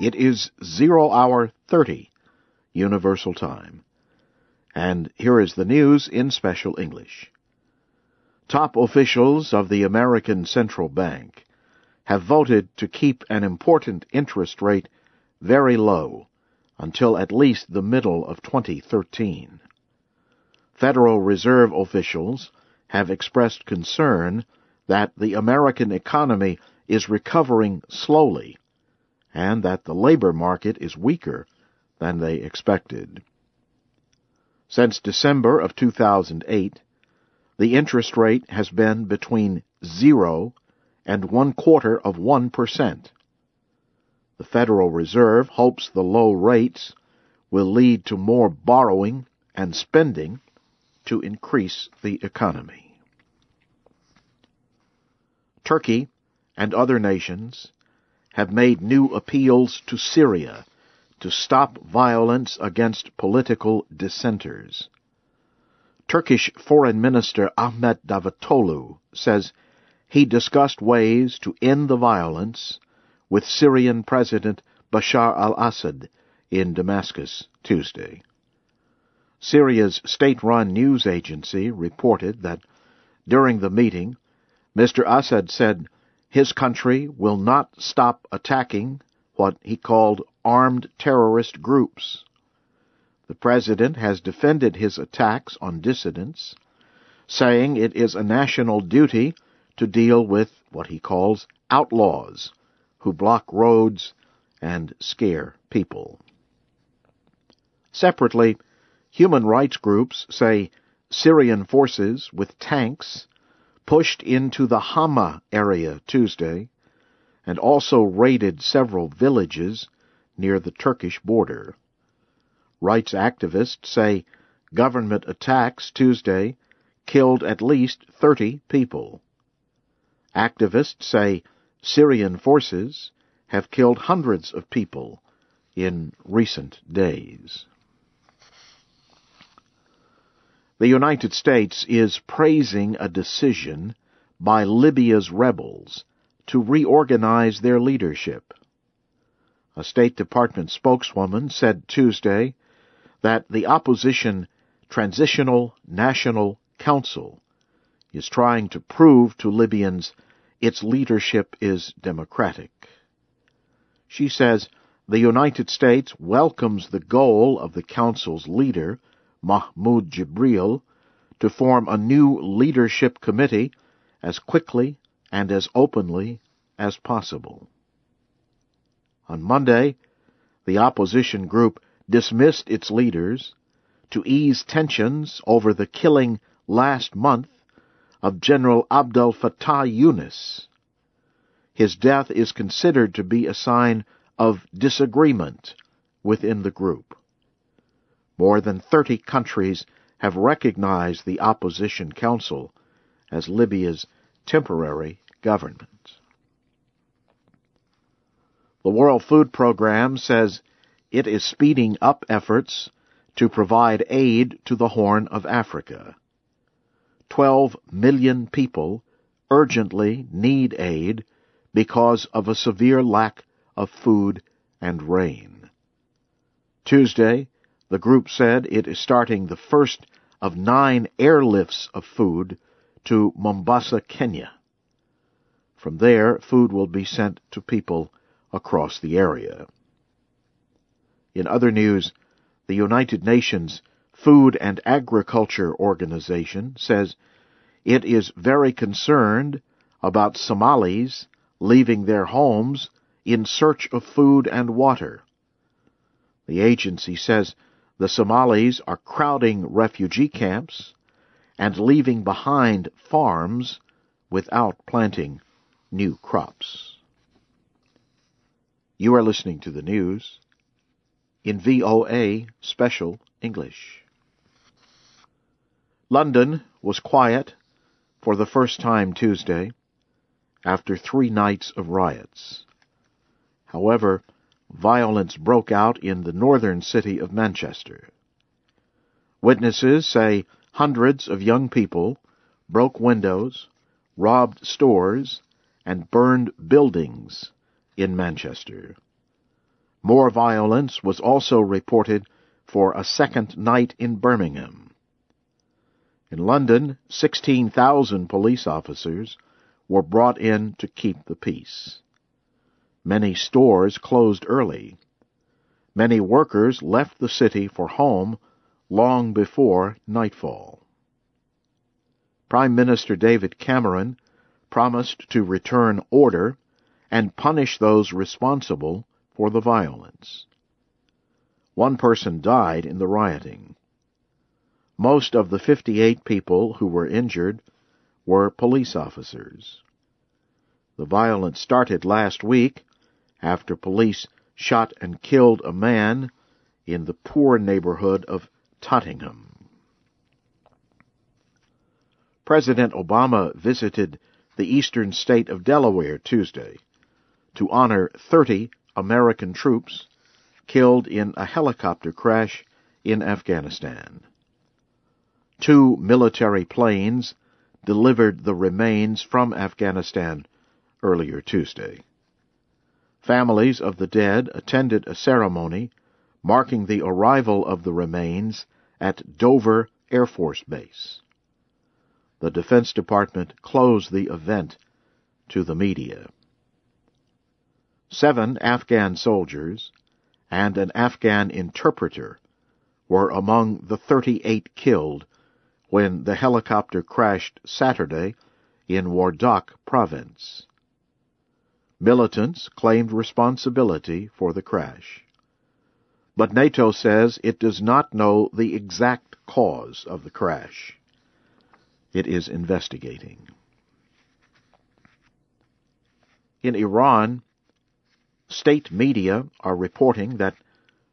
It is zero hour 30 Universal Time. And here is the news in special English. Top officials of the American Central Bank have voted to keep an important interest rate very low until at least the middle of 2013. Federal Reserve officials have expressed concern that the American economy is recovering slowly and that the labor market is weaker than they expected. Since December of 2008, the interest rate has been between zero and one quarter of one percent. The Federal Reserve hopes the low rates will lead to more borrowing and spending to increase the economy. Turkey and other nations have made new appeals to Syria to stop violence against political dissenters. Turkish Foreign Minister Ahmet Davutoglu says he discussed ways to end the violence with Syrian President Bashar al-Assad in Damascus Tuesday. Syria's state-run news agency reported that during the meeting, Mr. Assad said his country will not stop attacking what he called armed terrorist groups. The president has defended his attacks on dissidents, saying it is a national duty to deal with what he calls outlaws who block roads and scare people. Separately, human rights groups say Syrian forces with tanks pushed into the Hama area Tuesday and also raided several villages near the Turkish border. Rights activists say government attacks Tuesday killed at least 30 people. Activists say Syrian forces have killed hundreds of people in recent days. The United States is praising a decision by Libya's rebels to reorganize their leadership. A State Department spokeswoman said Tuesday that the opposition Transitional National Council is trying to prove to Libyans its leadership is democratic. She says the United States welcomes the goal of the Council's leader, Mahmoud Jibril to form a new leadership committee as quickly and as openly as possible. On Monday, the opposition group dismissed its leaders to ease tensions over the killing last month of General Abdel Fattah Yunus. His death is considered to be a sign of disagreement within the group. More than 30 countries have recognized the Opposition Council as Libya's temporary government. The World Food Program says it is speeding up efforts to provide aid to the Horn of Africa. 12 million people urgently need aid because of a severe lack of food and rain. Tuesday, the group said it is starting the first of nine airlifts of food to Mombasa, Kenya. From there, food will be sent to people across the area. In other news, the United Nations Food and Agriculture Organization says it is very concerned about Somalis leaving their homes in search of food and water. The agency says the Somalis are crowding refugee camps and leaving behind farms without planting new crops. You are listening to the news in VOA Special English. London was quiet for the first time Tuesday after three nights of riots. However, violence broke out in the northern city of Manchester. Witnesses say hundreds of young people broke windows, robbed stores, and burned buildings in Manchester. More violence was also reported for a second night in Birmingham. In London, 16,000 police officers were brought in to keep the peace. Many stores closed early. Many workers left the city for home long before nightfall. Prime Minister David Cameron promised to return order and punish those responsible for the violence. One person died in the rioting. Most of the 58 people who were injured were police officers. The violence started last week after police shot and killed a man in the poor neighborhood of Tottenham. President Obama visited the eastern state of Delaware Tuesday to honor 30 American troops killed in a helicopter crash in Afghanistan. Two military planes delivered the remains from Afghanistan earlier Tuesday. Families of the dead attended a ceremony marking the arrival of the remains at Dover Air Force Base. The Defense Department closed the event to the media. Seven Afghan soldiers and an Afghan interpreter were among the 38 killed when the helicopter crashed Saturday in Wardak province. Militants claimed responsibility for the crash. But NATO says it does not know the exact cause of the crash. It is investigating. In Iran, state media are reporting that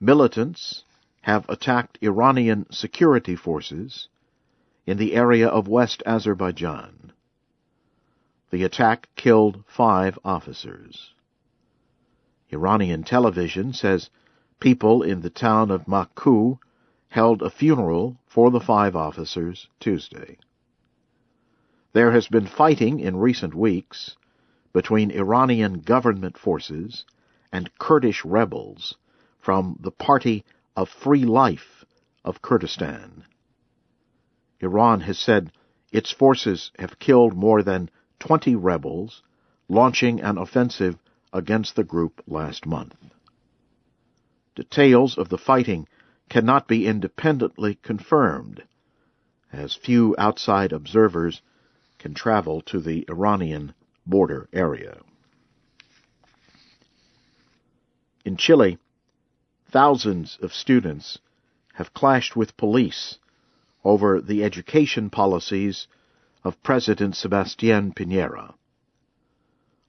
militants have attacked Iranian security forces in the area of West Azerbaijan. The attack killed five officers. Iranian television says people in the town of Maku held a funeral for the five officers Tuesday. There has been fighting in recent weeks between Iranian government forces and Kurdish rebels from the Party of Free Life of Kurdistan. Iran has said its forces have killed more than 20 rebels, launching an offensive against the group last month. Details of the fighting cannot be independently confirmed, as few outside observers can travel to the Iranian border area. In Chile, thousands of students have clashed with police over the education policies of President Sebastián Piñera.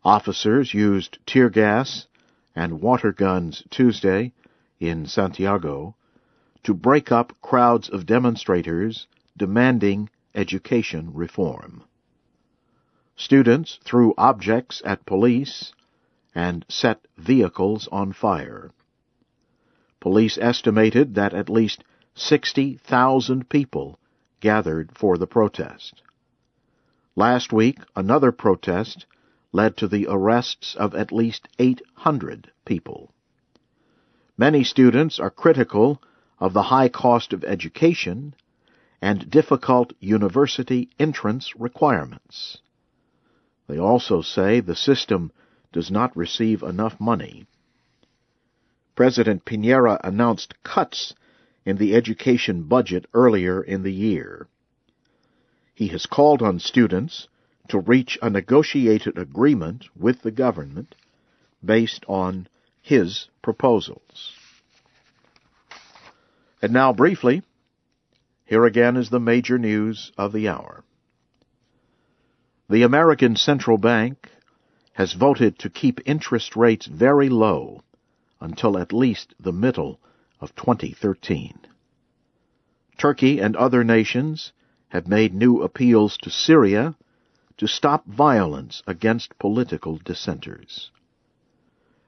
Officers used tear gas and water guns Tuesday in Santiago to break up crowds of demonstrators demanding education reform. Students threw objects at police and set vehicles on fire. Police estimated that at least 60,000 people gathered for the protest. Last week, another protest led to the arrests of at least 800 people. Many students are critical of the high cost of education and difficult university entrance requirements. They also say the system does not receive enough money. President Piñera announced cuts in the education budget earlier in the year he has called on students to reach a negotiated agreement with the government based on his proposals. And now, briefly, here again is the major news of the hour. The American Central Bank has voted to keep interest rates very low until at least the middle of 2013. Turkey and other nations have made new appeals to Syria to stop violence against political dissenters.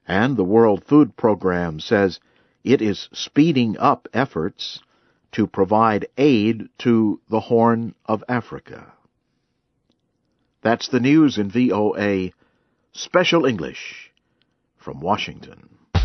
And the World Food Program says it is speeding up efforts to provide aid to the Horn of Africa. That's the news in VOA Special English from Washington.